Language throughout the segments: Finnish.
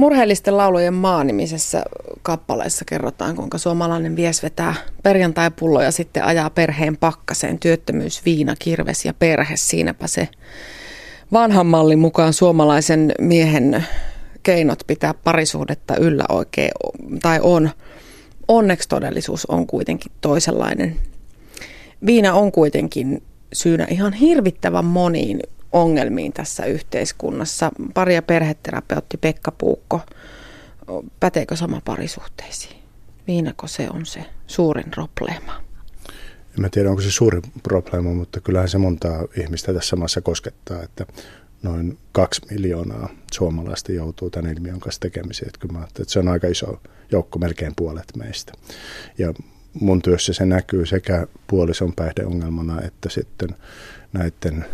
Murheellisten laulujen maanimisessä kappaleessa kerrotaan, kuinka suomalainen vies vetää perjantai-pullo ja sitten ajaa perheen pakkaseen. Työttömyys, viina, kirves ja perhe, siinäpä se vanhan mallin mukaan suomalaisen miehen keinot pitää parisuhdetta yllä oikein, tai on. Onneksi todellisuus on kuitenkin toisenlainen. Viina on kuitenkin syynä ihan hirvittävän moniin ongelmiin tässä yhteiskunnassa. Pari- ja perheterapeutti Pekka Puukko, päteekö sama parisuhteisiin? Viinako se on se suurin probleema? En mä tiedä, onko se suuri probleema, mutta kyllähän se montaa ihmistä tässä maassa koskettaa, että noin kaksi miljoonaa suomalaista joutuu tämän ilmiön kanssa tekemiseen. Että kyllä mä että se on aika iso joukko, melkein puolet meistä. Ja mun työssä se näkyy sekä puolison päihdeongelmana että sitten näiden,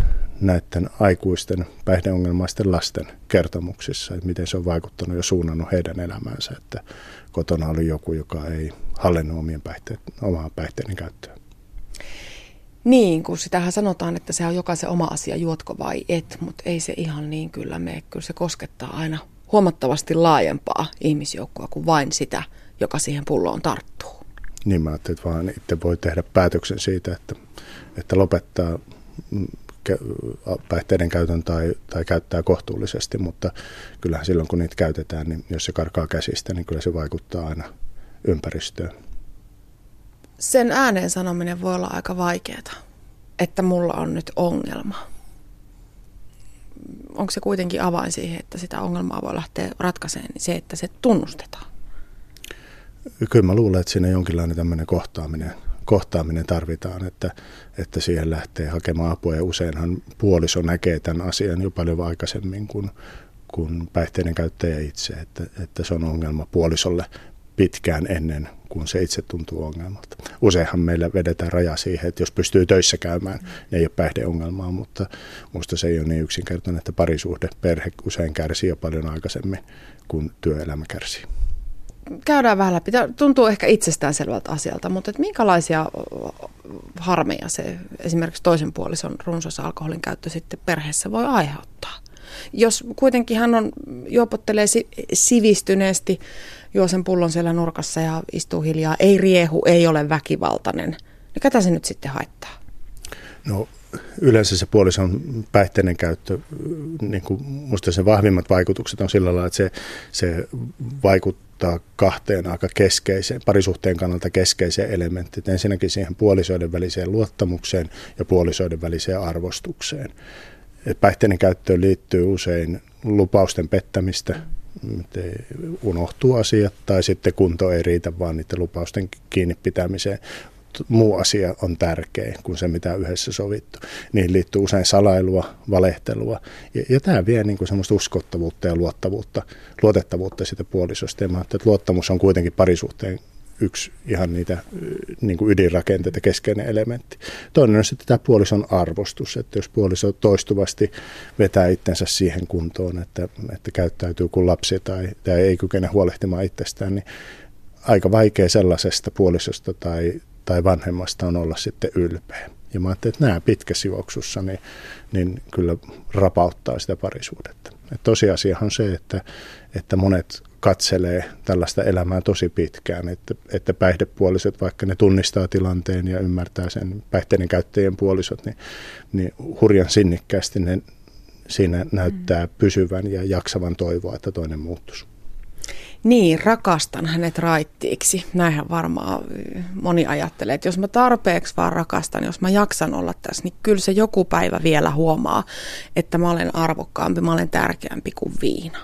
näiden aikuisten päihdeongelmaisten lasten kertomuksissa, että miten se on vaikuttanut ja suunnannut heidän elämäänsä, että kotona oli joku, joka ei hallinnut omien päihteet, omaa päihteiden käyttöä. Niin, kun sitähän sanotaan, että se on jokaisen oma asia, juotko vai et, mutta ei se ihan niin kyllä mene. Kyllä se koskettaa aina huomattavasti laajempaa ihmisjoukkoa kuin vain sitä, joka siihen pulloon tarttuu. Niin mä ajattelin, että vaan itse voi tehdä päätöksen siitä, että, että lopettaa päihteiden käytön tai, tai käyttää kohtuullisesti, mutta kyllähän silloin kun niitä käytetään, niin jos se karkaa käsistä, niin kyllä se vaikuttaa aina ympäristöön. Sen ääneen sanominen voi olla aika vaikeaa, että mulla on nyt ongelma. Onko se kuitenkin avain siihen, että sitä ongelmaa voi lähteä ratkaisemaan, niin se, että se tunnustetaan? Kyllä mä luulen, että siinä jonkinlainen tämmöinen kohtaaminen kohtaaminen tarvitaan, että, että siihen lähtee hakemaan apua. Ja useinhan puoliso näkee tämän asian jo paljon aikaisemmin kuin, kuin päihteiden käyttäjä itse, että, että se on ongelma puolisolle pitkään ennen kuin se itse tuntuu ongelmalta. Useinhan meillä vedetään raja siihen, että jos pystyy töissä käymään, niin ei ole päihdeongelmaa, mutta minusta se ei ole niin yksinkertainen, että parisuhde, perhe usein kärsii jo paljon aikaisemmin kuin työelämä kärsii käydään vähän läpi. Tuntuu ehkä itsestäänselvältä asialta, mutta että minkälaisia harmeja se esimerkiksi toisen puolison runsas alkoholin käyttö sitten perheessä voi aiheuttaa? Jos kuitenkin hän on, juopottelee sivistyneesti, juo sen pullon siellä nurkassa ja istuu hiljaa, ei riehu, ei ole väkivaltainen, niin ketä se nyt sitten haittaa? No yleensä se puolison päihteiden käyttö, niin kuin musta sen vahvimmat vaikutukset on sillä lailla, että se, se vaikuttaa kahteen aika keskeiseen, parisuhteen kannalta keskeiseen elementtiin. Ensinnäkin siihen puolisoiden väliseen luottamukseen ja puolisoiden väliseen arvostukseen. Et päihteiden käyttöön liittyy usein lupausten pettämistä, unohtuu asiat tai sitten kunto ei riitä vaan niiden lupausten kiinni pitämiseen muu asia on tärkeä kuin se, mitä yhdessä sovittu. Niihin liittyy usein salailua, valehtelua ja, ja tämä vie niin kuin semmoista uskottavuutta ja luottavuutta, luotettavuutta sitä puolisosta. Ja mä että luottamus on kuitenkin parisuhteen yksi ihan niitä niin kuin ydinrakenteita, keskeinen elementti. Toinen on sitten tämä puolison arvostus, että jos puoliso toistuvasti vetää itsensä siihen kuntoon, että, että käyttäytyy kuin lapsi tai, tai ei kykene huolehtimaan itsestään, niin aika vaikea sellaisesta puolisosta tai, tai vanhemmasta on olla sitten ylpeä. Ja mä ajattelin, että nämä pitkässä juoksussa niin, niin kyllä rapauttaa sitä parisuudetta. Et tosiasiahan on se, että, että monet katselee tällaista elämää tosi pitkään, että, että päihdepuoliset, vaikka ne tunnistaa tilanteen ja ymmärtää sen päihteiden käyttäjien puolisot, niin, niin hurjan sinnikkäästi ne siinä näyttää pysyvän ja jaksavan toivoa, että toinen muuttuisi. Niin, rakastan hänet raittiiksi. Näinhän varmaan moni ajattelee, että jos mä tarpeeksi vaan rakastan, jos mä jaksan olla tässä, niin kyllä se joku päivä vielä huomaa, että mä olen arvokkaampi, mä olen tärkeämpi kuin viina.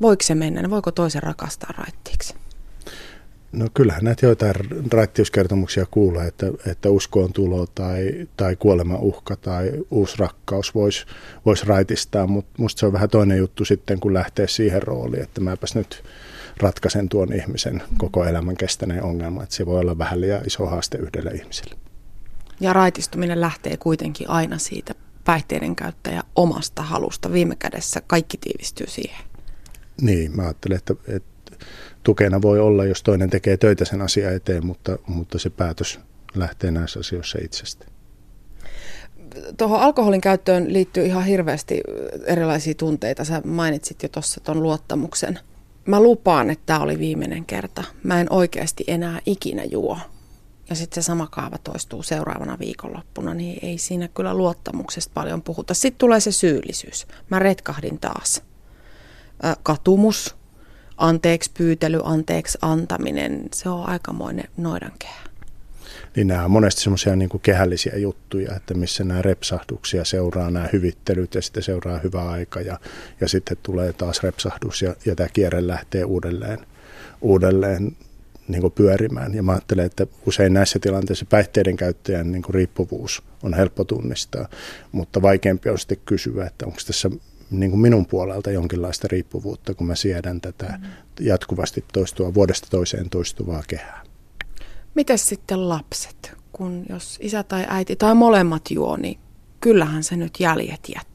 Voiko se mennä? Voiko toisen rakastaa raittiiksi? No kyllähän näitä joitain raittiuskertomuksia kuulee, että, että uskoon tulo tai, tai kuolema uhka tai uusi rakkaus voisi vois raitistaa, mutta musta se on vähän toinen juttu sitten, kun lähtee siihen rooliin, että mäpäs nyt ratkaisen tuon ihmisen koko elämän kestäneen ongelman, että se voi olla vähän liian iso haaste yhdelle ihmiselle. Ja raitistuminen lähtee kuitenkin aina siitä päihteiden käyttäjä omasta halusta. Viime kädessä kaikki tiivistyy siihen. Niin, mä ajattelen, että, että tukena voi olla, jos toinen tekee töitä sen asian eteen, mutta, mutta se päätös lähtee näissä asioissa itsestä. tuohon alkoholin käyttöön liittyy ihan hirveästi erilaisia tunteita. Sä mainitsit jo tuossa tuon luottamuksen. Mä lupaan, että tämä oli viimeinen kerta. Mä en oikeasti enää ikinä juo. Ja sitten se sama kaava toistuu seuraavana viikonloppuna, niin ei siinä kyllä luottamuksesta paljon puhuta. Sitten tulee se syyllisyys. Mä retkahdin taas. Katumus, anteeksi pyytely, anteeksi antaminen, se on aikamoinen noidankehä niin nämä on monesti semmoisia niin kehällisiä juttuja, että missä nämä repsahduksia seuraa nämä hyvittelyt ja sitten seuraa hyvä aika ja, ja sitten tulee taas repsahdus ja, ja tämä kierre lähtee uudelleen, uudelleen niin kuin pyörimään. Ja mä ajattelen, että usein näissä tilanteissa päihteiden käyttäjän niin kuin riippuvuus on helppo tunnistaa, mutta vaikeampi on sitten kysyä, että onko tässä niin kuin minun puolelta jonkinlaista riippuvuutta, kun mä siedän tätä mm. jatkuvasti toistua, vuodesta toiseen toistuvaa kehää. Miten sitten lapset? Kun jos isä tai äiti tai molemmat juo, niin kyllähän se nyt jäljet jättää.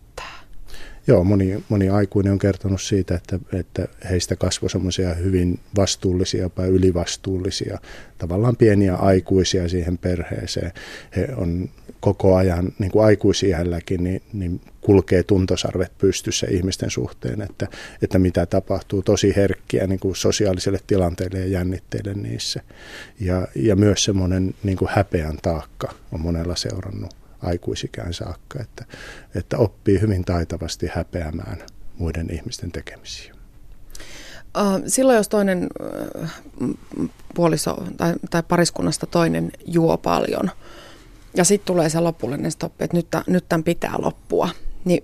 Joo, moni, moni aikuinen on kertonut siitä, että, että heistä kasvoi semmoisia hyvin vastuullisia, jopa ylivastuullisia, tavallaan pieniä aikuisia siihen perheeseen. He on koko ajan, niin kuin aikuisiälläkin, niin, niin kulkee tuntosarvet pystyssä ihmisten suhteen, että, että mitä tapahtuu. Tosi herkkiä niin kuin sosiaaliselle tilanteelle ja jännitteille niissä. Ja, ja myös semmoinen niin kuin häpeän taakka on monella seurannut aikuisikään saakka, että, että oppii hyvin taitavasti häpeämään muiden ihmisten tekemisiä. Silloin jos toinen puoliso tai, tai pariskunnasta toinen juo paljon ja sitten tulee se lopullinen stoppi, että nyt, nyt tämän pitää loppua, niin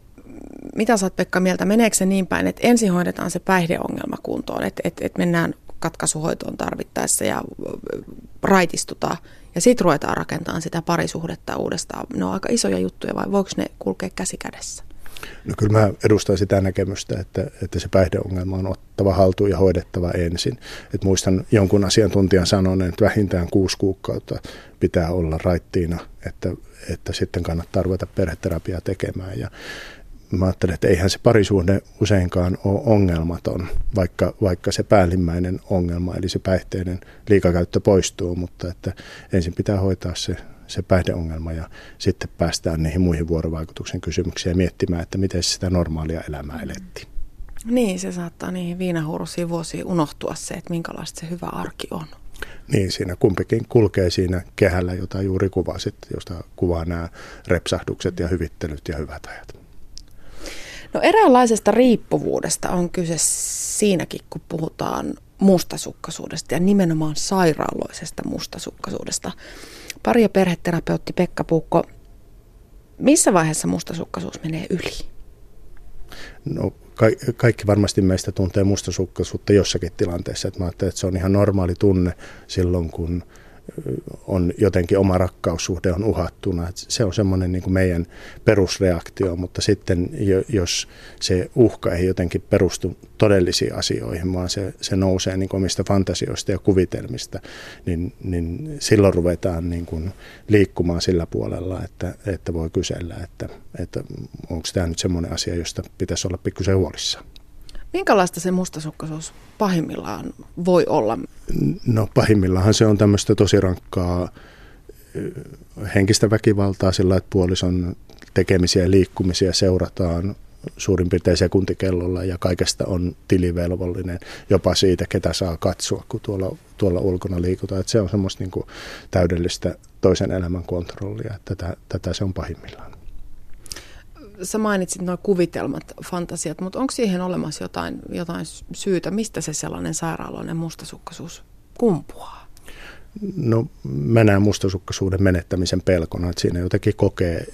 mitä sä oot Pekka mieltä, meneekö se niin päin, että ensin hoidetaan se päihdeongelma kuntoon, että, että, että mennään katkaisuhoitoon tarvittaessa ja raitistutaan ja sitten ruvetaan rakentamaan sitä parisuhdetta uudestaan. Ne on aika isoja juttuja vai voiko ne kulkea käsi kädessä? No kyllä mä edustan sitä näkemystä, että, että se päihdeongelma on ottava haltuun ja hoidettava ensin. Et muistan jonkun asiantuntijan sanoneen, että vähintään kuusi kuukautta pitää olla raittiina, että, että sitten kannattaa ruveta perheterapiaa tekemään. Ja mä ajattelen, että eihän se parisuhde useinkaan ole ongelmaton, vaikka, vaikka se päällimmäinen ongelma, eli se päihteiden liikakäyttö poistuu, mutta että ensin pitää hoitaa se, se päihdeongelma ja sitten päästään niihin muihin vuorovaikutuksen kysymyksiin ja miettimään, että miten sitä normaalia elämää elettiin. Niin, se saattaa niihin viinahuuruisiin vuosiin unohtua se, että minkälaista se hyvä arki on. Niin, siinä kumpikin kulkee siinä kehällä, jota juuri kuvasit, josta kuvaa nämä repsahdukset ja hyvittelyt ja hyvät ajat. No eräänlaisesta riippuvuudesta on kyse siinäkin, kun puhutaan mustasukkaisuudesta ja nimenomaan sairaaloisesta mustasukkaisuudesta. Pari- ja perheterapeutti Pekka Puukko, missä vaiheessa mustasukkaisuus menee yli? No ka- kaikki varmasti meistä tuntee mustasukkaisuutta jossakin tilanteessa. Että mä ajattelen, että se on ihan normaali tunne silloin, kun on jotenkin oma rakkaussuhde on uhattuna. se on semmoinen niin kuin meidän perusreaktio, mutta sitten jos se uhka ei jotenkin perustu todellisiin asioihin, vaan se, se nousee niin omista fantasioista ja kuvitelmista, niin, niin silloin ruvetaan niin kuin liikkumaan sillä puolella, että, että voi kysellä, että, että onko tämä nyt semmoinen asia, josta pitäisi olla pikkusen huolissaan. Minkälaista se mustasukkaisuus pahimmillaan voi olla? No pahimmillaan se on tämmöistä tosi rankkaa henkistä väkivaltaa sillä, että puolison tekemisiä ja liikkumisia seurataan suurin piirtein sekuntikellolla ja kaikesta on tilivelvollinen jopa siitä, ketä saa katsoa, kun tuolla, tuolla ulkona liikutaan. Että se on semmoista niin kuin täydellistä toisen elämän kontrollia, tätä, tätä se on pahimmillaan sä mainitsit nuo kuvitelmat, fantasiat, mutta onko siihen olemassa jotain, jotain syytä, mistä se sellainen sairaaloinen mustasukkaisuus kumpuaa? No mä näen mustasukkaisuuden menettämisen pelkona, että siinä jotenkin kokee,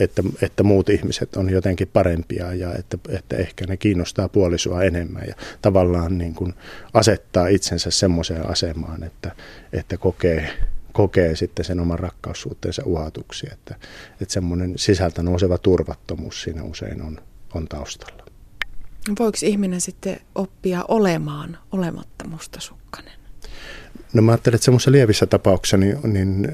että, että muut ihmiset on jotenkin parempia ja että, että ehkä ne kiinnostaa puolisoa enemmän ja tavallaan niin kuin asettaa itsensä semmoiseen asemaan, että, että kokee kokee sitten sen oman rakkaussuhteensa uhatuksi, että, että semmoinen sisältä nouseva turvattomuus siinä usein on, on taustalla. Voiko ihminen sitten oppia olemaan olematta mustasukkainen? No mä ajattelen, että semmoisessa lievissä tapauksessa niin, niin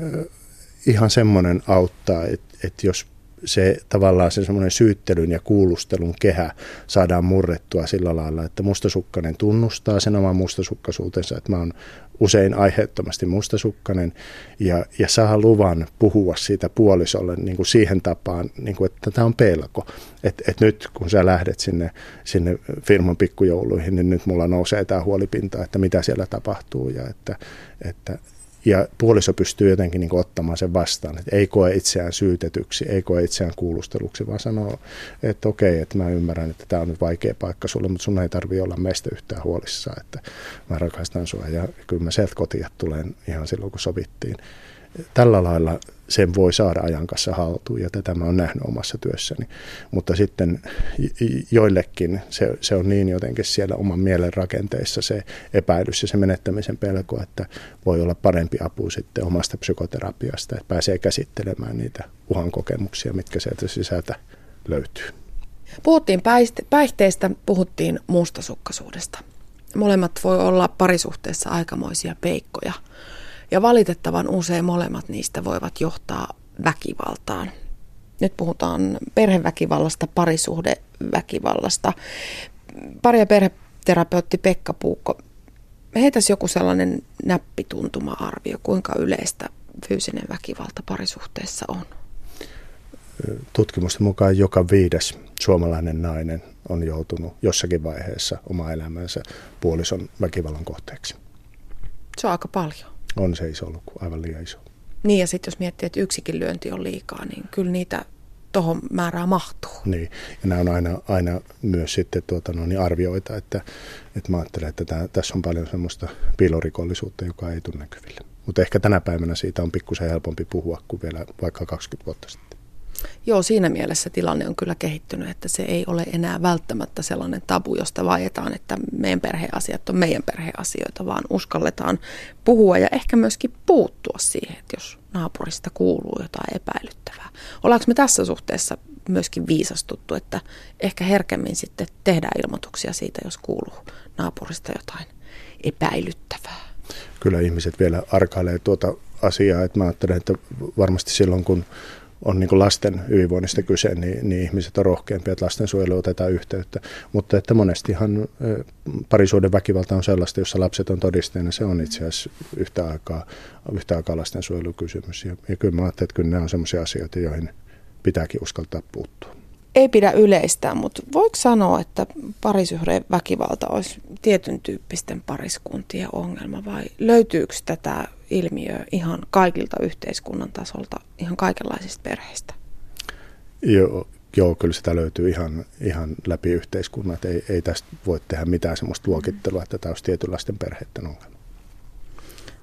ihan semmoinen auttaa, että, että jos se tavallaan se semmoinen syyttelyn ja kuulustelun kehä saadaan murrettua sillä lailla, että mustasukkainen tunnustaa sen oman mustasukkaisuutensa, että mä oon usein aiheettomasti mustasukkainen ja, ja saa luvan puhua siitä puolisolle niin kuin siihen tapaan, niin kuin, että tämä on pelko. Että et nyt kun sä lähdet sinne, sinne firman pikkujouluihin, niin nyt mulla nousee tämä huolipinta, että mitä siellä tapahtuu ja että, että ja puoliso pystyy jotenkin niin ottamaan sen vastaan, että ei koe itseään syytetyksi, ei koe itseään kuulusteluksi, vaan sanoo, että okei, että mä ymmärrän, että tämä on nyt vaikea paikka sulle, mutta sun ei tarvi olla meistä yhtään huolissaan, että mä rakastan sua ja kyllä mä sieltä kotia tulen ihan silloin, kun sovittiin. Tällä lailla sen voi saada ajan kanssa haltuun ja tätä mä oon nähnyt omassa työssäni. Mutta sitten joillekin se, se on niin jotenkin siellä oman mielen rakenteissa se epäilys ja se menettämisen pelko, että voi olla parempi apu sitten omasta psykoterapiasta, että pääsee käsittelemään niitä uhan kokemuksia, mitkä sieltä sisältä löytyy. Puhuttiin päihteistä, puhuttiin mustasukkaisuudesta. Molemmat voi olla parisuhteessa aikamoisia peikkoja – ja valitettavan usein molemmat niistä voivat johtaa väkivaltaan. Nyt puhutaan perheväkivallasta, parisuhdeväkivallasta. Pari- ja perheterapeutti Pekka Puukko, heitäisi joku sellainen näppituntuma-arvio, kuinka yleistä fyysinen väkivalta parisuhteessa on? Tutkimusten mukaan joka viides suomalainen nainen on joutunut jossakin vaiheessa oma elämänsä puolison väkivallan kohteeksi. Se on aika paljon on se iso luku, aivan liian iso. Niin ja sitten jos miettii, että yksikin lyönti on liikaa, niin kyllä niitä tuohon määrään mahtuu. Niin, ja nämä on aina, aina myös sitten tuota, no, niin arvioita, että, että mä ajattelen, että tämä, tässä on paljon semmoista piilorikollisuutta, joka ei tunne näkyville. Mutta ehkä tänä päivänä siitä on pikkusen helpompi puhua kuin vielä vaikka 20 vuotta sitten. Joo, siinä mielessä tilanne on kyllä kehittynyt, että se ei ole enää välttämättä sellainen tabu, josta vaietaan, että meidän perheasiat on meidän perheasioita, vaan uskalletaan puhua ja ehkä myöskin puuttua siihen, että jos naapurista kuuluu jotain epäilyttävää. Ollaanko me tässä suhteessa myöskin viisastuttu, että ehkä herkemmin sitten tehdään ilmoituksia siitä, jos kuuluu naapurista jotain epäilyttävää? Kyllä ihmiset vielä arkailee tuota asiaa, että mä ajattelen, että varmasti silloin kun on niin lasten hyvinvoinnista kyse, niin, niin ihmiset on rohkeampia, että lastensuojelu otetaan yhteyttä. Mutta että monestihan parisuuden väkivalta on sellaista, jossa lapset on todisteena, se on itse asiassa yhtä aikaa, yhtä aikaa lastensuojelukysymys. Ja, ja kyllä mä ajattelen, että kyllä nämä on sellaisia asioita, joihin pitääkin uskaltaa puuttua ei pidä yleistää, mutta voiko sanoa, että parisuhteen väkivalta olisi tietyn tyyppisten pariskuntien ongelma vai löytyykö tätä ilmiöä ihan kaikilta yhteiskunnan tasolta, ihan kaikenlaisista perheistä? Joo, joo kyllä sitä löytyy ihan, ihan läpi yhteiskunnan. Ei, ei tästä voi tehdä mitään sellaista luokittelua, että tämä olisi tietynlaisten perheiden ongelma.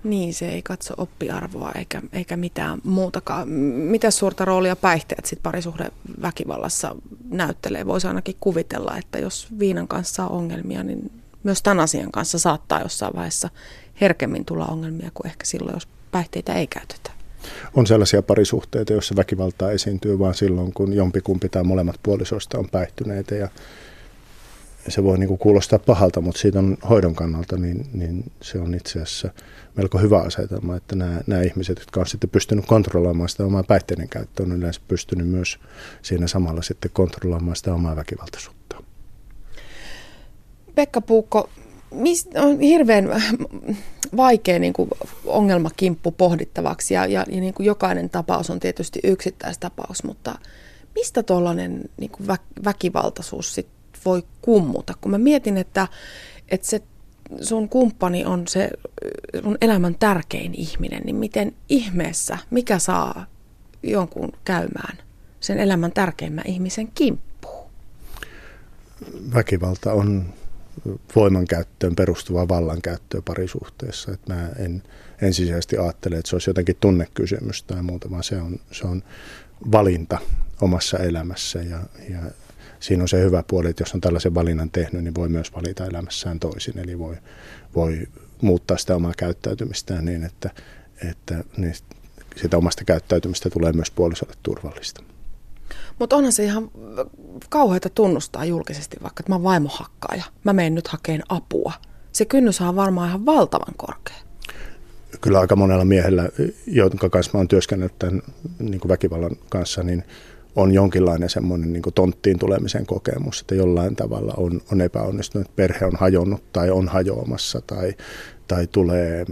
Niin, se ei katso oppiarvoa eikä, eikä mitään muutakaan. Mitä suurta roolia päihteet sitten parisuhde väkivallassa näyttelee? Voisi ainakin kuvitella, että jos viinan kanssa on ongelmia, niin myös tämän asian kanssa saattaa jossain vaiheessa herkemmin tulla ongelmia kuin ehkä silloin, jos päihteitä ei käytetä. On sellaisia parisuhteita, joissa väkivaltaa esiintyy vain silloin, kun jompikumpi tai molemmat puolisoista on päihtyneitä ja se voi niin kuin kuulostaa pahalta, mutta siitä on hoidon kannalta, niin, niin se on itse asiassa melko hyvä asetelma, että nämä, nämä ihmiset, jotka on sitten pystynyt kontrolloimaan sitä omaa päihteiden käyttöä, on yleensä pystynyt myös siinä samalla sitten kontrolloimaan sitä omaa väkivaltaisuutta. Pekka Puukko, on hirveän vaikea niin kuin ongelmakimppu pohdittavaksi ja, ja, ja niin kuin jokainen tapaus on tietysti yksittäistapaus, mutta mistä tuollainen niin kuin väkivaltaisuus sit voi kummuta? Kun mä mietin, että, että se sun kumppani on se sun elämän tärkein ihminen, niin miten ihmeessä, mikä saa jonkun käymään sen elämän tärkeimmän ihmisen kimppuun? Väkivalta on voimankäyttöön perustuvaa vallankäyttöä parisuhteessa. Että mä en ensisijaisesti ajattele, että se olisi jotenkin tunnekysymys tai muuta, vaan se on, se on valinta omassa elämässä ja, ja siinä on se hyvä puoli, että jos on tällaisen valinnan tehnyt, niin voi myös valita elämässään toisin. Eli voi, voi muuttaa sitä omaa käyttäytymistään niin, että, että niin sitä omasta käyttäytymistä tulee myös puolisolle turvallista. Mutta onhan se ihan kauheata tunnustaa julkisesti vaikka, että mä oon vaimohakkaaja. Mä menen nyt hakeen apua. Se kynnys on varmaan ihan valtavan korkea. Kyllä aika monella miehellä, jonka kanssa mä oon työskennellyt tämän niin väkivallan kanssa, niin on jonkinlainen semmoinen niin tonttiin tulemisen kokemus, että jollain tavalla on, on epäonnistunut, perhe on hajonnut tai on hajoamassa tai, tai tulee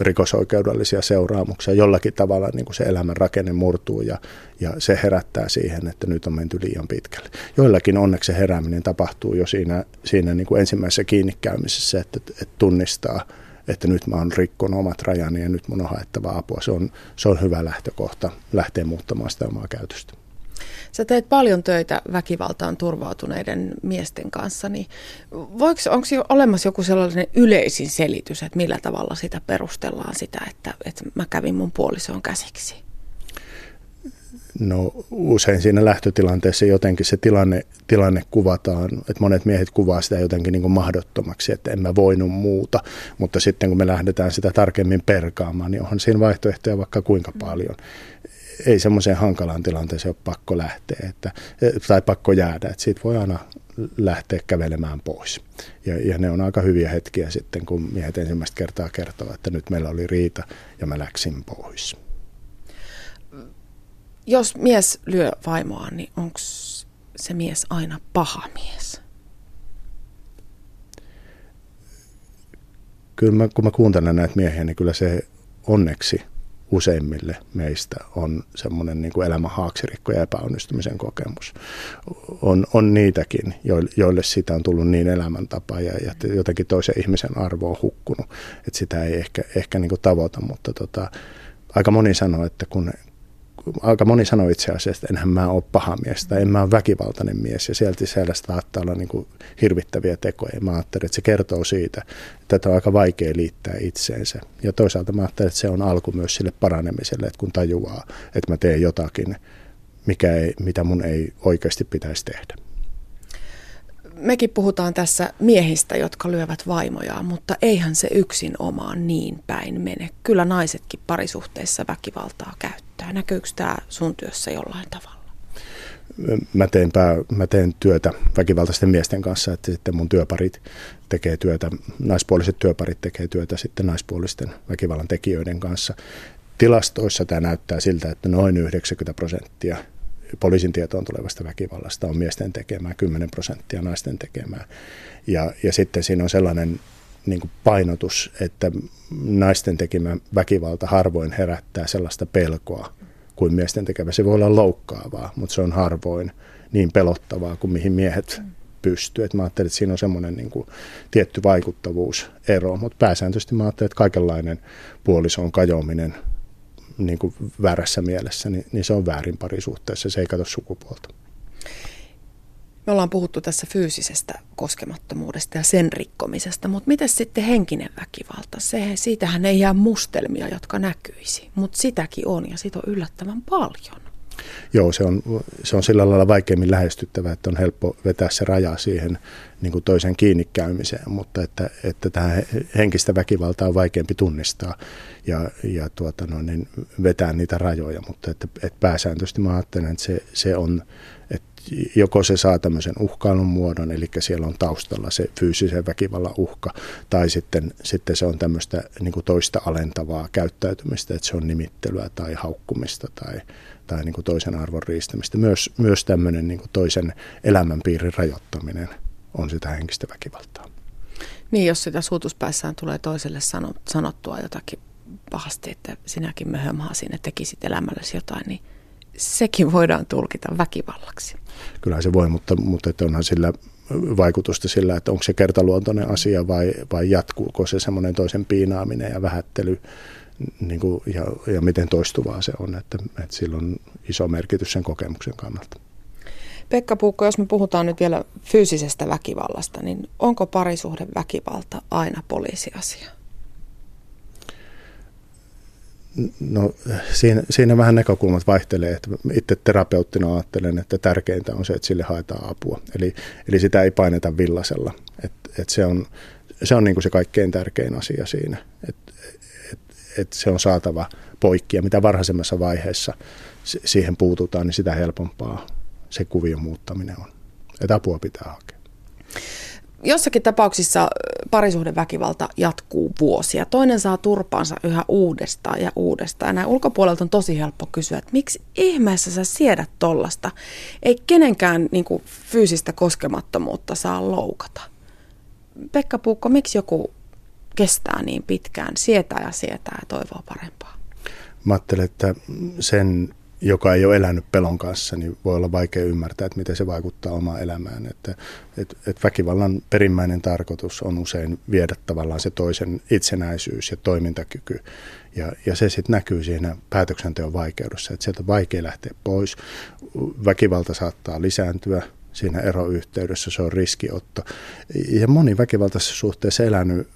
rikosoikeudellisia seuraamuksia. Jollakin tavalla niin kuin se elämän rakenne murtuu ja, ja se herättää siihen, että nyt on menty liian pitkälle. Joillakin onneksi se herääminen tapahtuu jo siinä, siinä niin kuin ensimmäisessä kiinnikäymisessä, että, että tunnistaa, että nyt mä oon rikkonut omat rajani ja nyt mun on haettava apua. Se on, se on hyvä lähtökohta lähteä muuttamaan sitä omaa käytöstä. Sä teet paljon töitä väkivaltaan turvautuneiden miesten kanssa, niin onko olemassa joku sellainen yleisin selitys, että millä tavalla sitä perustellaan sitä, että, että mä kävin mun puolison käsiksi? No usein siinä lähtötilanteessa jotenkin se tilanne, tilanne kuvataan, että monet miehet kuvaa sitä jotenkin niin kuin mahdottomaksi, että en mä voinut muuta, mutta sitten kun me lähdetään sitä tarkemmin perkaamaan, niin onhan siinä vaihtoehtoja vaikka kuinka paljon ei semmoiseen hankalaan tilanteeseen ole pakko lähteä että, tai pakko jäädä, että siitä voi aina lähteä kävelemään pois. Ja, ja ne on aika hyviä hetkiä sitten, kun miehet ensimmäistä kertaa kertoo, että nyt meillä oli riita ja mä läksin pois. Jos mies lyö vaimoa, niin onko se mies aina paha mies? Kyllä mä, kun mä kuuntelen näitä miehiä, niin kyllä se onneksi useimmille meistä on semmoinen niin kuin elämän haaksirikko ja epäonnistumisen kokemus. On, on niitäkin, joille sitä on tullut niin elämäntapa ja, ja jotenkin toisen ihmisen arvo on hukkunut, että sitä ei ehkä, ehkä niin kuin tavoita, mutta tota, aika moni sanoo, että kun, aika moni sanoo itse asiassa, että enhän mä ole paha mies tai en mä ole väkivaltainen mies ja sieltä siellä saattaa olla niin kuin hirvittäviä tekoja. Mä ajattelen, että se kertoo siitä, että tätä on aika vaikea liittää itseensä. Ja toisaalta mä ajattelen, että se on alku myös sille paranemiselle, että kun tajuaa, että mä teen jotakin, mikä ei, mitä mun ei oikeasti pitäisi tehdä mekin puhutaan tässä miehistä, jotka lyövät vaimojaan, mutta eihän se yksin omaan niin päin mene. Kyllä naisetkin parisuhteissa väkivaltaa käyttää. Näkyykö tämä sun työssä jollain tavalla? Mä teen, pää, mä teen työtä väkivaltaisten miesten kanssa, että sitten mun työparit tekee työtä, naispuoliset työparit tekee työtä sitten naispuolisten väkivallan tekijöiden kanssa. Tilastoissa tämä näyttää siltä, että noin 90 prosenttia poliisin tietoon tulevasta väkivallasta on miesten tekemää, 10 prosenttia naisten tekemää. Ja, ja sitten siinä on sellainen niin kuin painotus, että naisten tekemä väkivalta harvoin herättää sellaista pelkoa kuin miesten tekemä. Se voi olla loukkaavaa, mutta se on harvoin niin pelottavaa kuin mihin miehet pystyy. Et mä ajattelin, että siinä on semmoinen niin kuin tietty vaikuttavuusero, mutta pääsääntöisesti mä ajattelin, että kaikenlainen puolison kajoaminen niin kuin väärässä mielessä, niin, niin se on väärin parisuhteessa, se ei katso sukupuolta. Me ollaan puhuttu tässä fyysisestä koskemattomuudesta ja sen rikkomisesta, mutta miten sitten henkinen väkivalta? Se, siitähän ei jää mustelmia, jotka näkyisi, mutta sitäkin on ja sitä on yllättävän paljon. Joo, se on, se on sillä lailla vaikeammin lähestyttävä, että on helppo vetää se raja siihen niin kuin toisen kiinnikäymiseen, mutta että, että tähän henkistä väkivaltaa on vaikeampi tunnistaa ja, ja tuota, no, niin vetää niitä rajoja, mutta että, että pääsääntöisesti mä ajattelen, että se, se on, että joko se saa tämmöisen uhkailun muodon, eli siellä on taustalla se fyysisen väkivallan uhka, tai sitten, sitten se on tämmöistä niin kuin toista alentavaa käyttäytymistä, että se on nimittelyä tai haukkumista tai, tai niin kuin toisen arvon riistämistä. Myös, myös tämmöinen niin kuin toisen elämänpiirin rajoittaminen on sitä henkistä väkivaltaa. Niin, jos sitä suutuspäissään tulee toiselle sanottua jotakin pahasti, että sinäkin möhömhaa sinne tekisit elämällesi jotain, niin sekin voidaan tulkita väkivallaksi. Kyllä se voi, mutta, mutta että onhan sillä vaikutusta sillä, että onko se kertaluontoinen asia vai, vai jatkuuko se semmoinen toisen piinaaminen ja vähättely niin kuin, ja, ja miten toistuvaa se on, että, että sillä on iso merkitys sen kokemuksen kannalta. Pekka Puukko, jos me puhutaan nyt vielä fyysisestä väkivallasta, niin onko parisuhde väkivalta aina poliisiasia? No siinä, siinä vähän näkökulmat vaihtelee, että itse terapeuttina ajattelen, että tärkeintä on se, että sille haetaan apua. Eli, eli sitä ei paineta villasella. Et, et se on, se, on niin kuin se kaikkein tärkein asia siinä, että et, et se on saatava poikki ja mitä varhaisemmassa vaiheessa siihen puututaan, niin sitä helpompaa se kuvion muuttaminen on. Että apua pitää hakea. Jossakin tapauksissa parisuhdeväkivalta jatkuu vuosia. Toinen saa turpaansa yhä uudestaan ja uudestaan. Ja näin ulkopuolelta on tosi helppo kysyä, että miksi ihmeessä sä siedät tollasta? Ei kenenkään niin kuin, fyysistä koskemattomuutta saa loukata. Pekka Puukko, miksi joku kestää niin pitkään, sietää ja sietää ja toivoo parempaa? Mä ajattelen, että sen joka ei ole elänyt pelon kanssa, niin voi olla vaikea ymmärtää, että miten se vaikuttaa omaan elämään. Että, että, että väkivallan perimmäinen tarkoitus on usein viedä tavallaan se toisen itsenäisyys ja toimintakyky. Ja, ja se sitten näkyy siinä päätöksenteon vaikeudessa, että sieltä on vaikea lähteä pois. Väkivalta saattaa lisääntyä siinä eroyhteydessä, se on riskiotto. Ja moni väkivaltaisessa suhteessa elänyt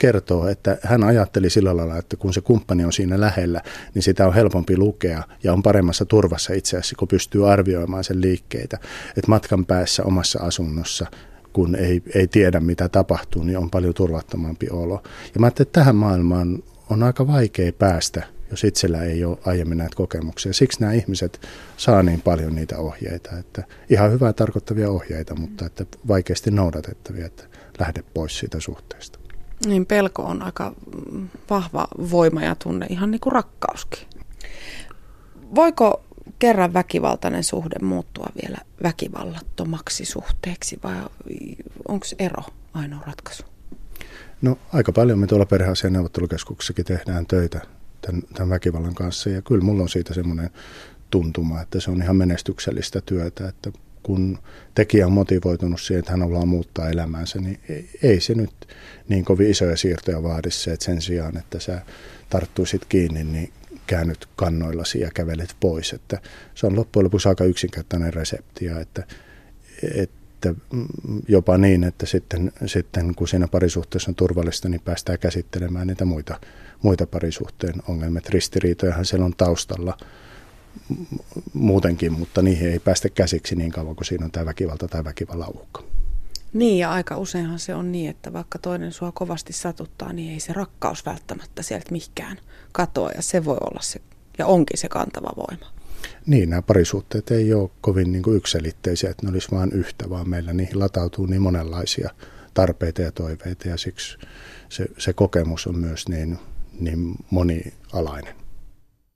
kertoo, että hän ajatteli sillä lailla, että kun se kumppani on siinä lähellä, niin sitä on helpompi lukea ja on paremmassa turvassa itse asiassa, kun pystyy arvioimaan sen liikkeitä. Että matkan päässä omassa asunnossa kun ei, ei tiedä mitä tapahtuu, niin on paljon turvattomampi olo. Ja mä ajattelin, että tähän maailmaan on aika vaikea päästä, jos itsellä ei ole aiemmin näitä kokemuksia. Siksi nämä ihmiset saa niin paljon niitä ohjeita, että ihan hyvää tarkoittavia ohjeita, mutta että vaikeasti noudatettavia, että lähde pois siitä suhteesta. Niin pelko on aika vahva voima ja tunne, ihan niin kuin rakkauskin. Voiko kerran väkivaltainen suhde muuttua vielä väkivallattomaksi suhteeksi vai onko ero ainoa ratkaisu? No aika paljon me tuolla perheasian neuvottelukeskuksessakin tehdään töitä tämän, tämän väkivallan kanssa ja kyllä mulla on siitä semmoinen tuntuma, että se on ihan menestyksellistä työtä, että kun tekijä on motivoitunut siihen, että hän haluaa muuttaa elämäänsä, niin ei se nyt niin kovin isoja siirtoja vaadi se, että sen sijaan, että sä tarttuisit kiinni, niin käännyt kannoillasi ja kävelet pois. Että se on loppujen lopuksi aika yksinkertainen resepti ja että, että jopa niin, että sitten, sitten kun siinä parisuhteessa on turvallista, niin päästään käsittelemään niitä muita, muita parisuhteen ongelmia. Ristiriitojahan siellä on taustalla muutenkin, mutta niihin ei päästä käsiksi niin kauan kuin siinä on tämä väkivalta tai väkivallan uhka. Niin ja aika useinhan se on niin, että vaikka toinen sua kovasti satuttaa, niin ei se rakkaus välttämättä sieltä mikään katoa ja se voi olla se ja onkin se kantava voima. Niin, nämä parisuhteet ei ole kovin niin kuin yksilitteisiä, että ne olisi vain yhtä, vaan meillä niihin latautuu niin monenlaisia tarpeita ja toiveita ja siksi se, se kokemus on myös niin, niin monialainen.